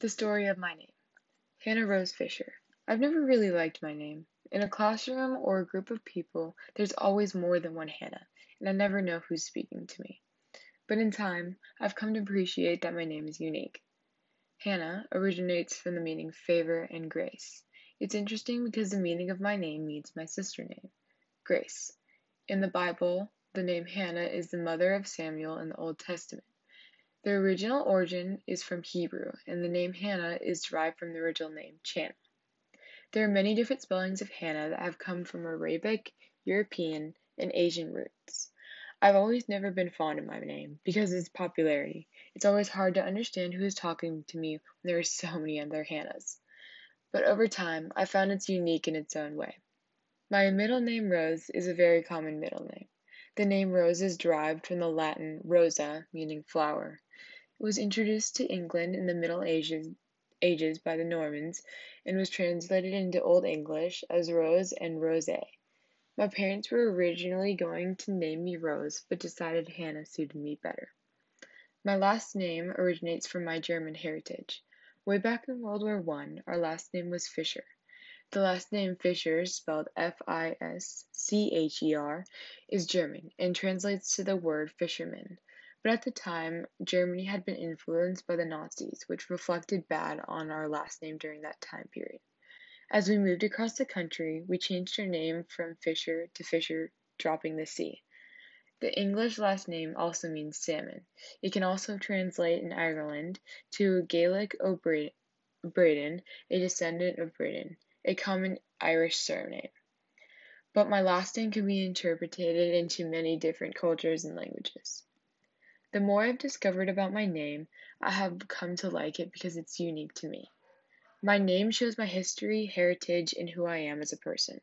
The story of my name. Hannah Rose Fisher. I've never really liked my name. In a classroom or a group of people, there's always more than one Hannah, and I never know who's speaking to me. But in time, I've come to appreciate that my name is unique. Hannah originates from the meaning favor and grace. It's interesting because the meaning of my name means my sister name, Grace. In the Bible, the name Hannah is the mother of Samuel in the Old Testament. The original origin is from Hebrew, and the name Hannah is derived from the original name Channah. There are many different spellings of Hannah that have come from Arabic, European, and Asian roots. I've always never been fond of my name because of its popularity. It's always hard to understand who is talking to me when there are so many other Hannahs. But over time, I found it's unique in its own way. My middle name Rose is a very common middle name. The name Rose is derived from the Latin rosa, meaning flower. It was introduced to England in the Middle Ages, ages by the Normans and was translated into Old English as Rose and Rose. My parents were originally going to name me Rose, but decided Hannah suited me better. My last name originates from my German heritage. Way back in World War I, our last name was Fischer. The last name Fischer, spelled F I S C H E R, is German and translates to the word fisherman. But at the time, Germany had been influenced by the Nazis, which reflected bad on our last name during that time period. As we moved across the country, we changed our name from Fischer to Fisher, dropping the C. The English last name also means salmon. It can also translate in Ireland to Gaelic O'Braden, a descendant of Braden, a common Irish surname. But my last name can be interpreted into many different cultures and languages. The more I've discovered about my name, I have come to like it because it's unique to me. My name shows my history, heritage, and who I am as a person.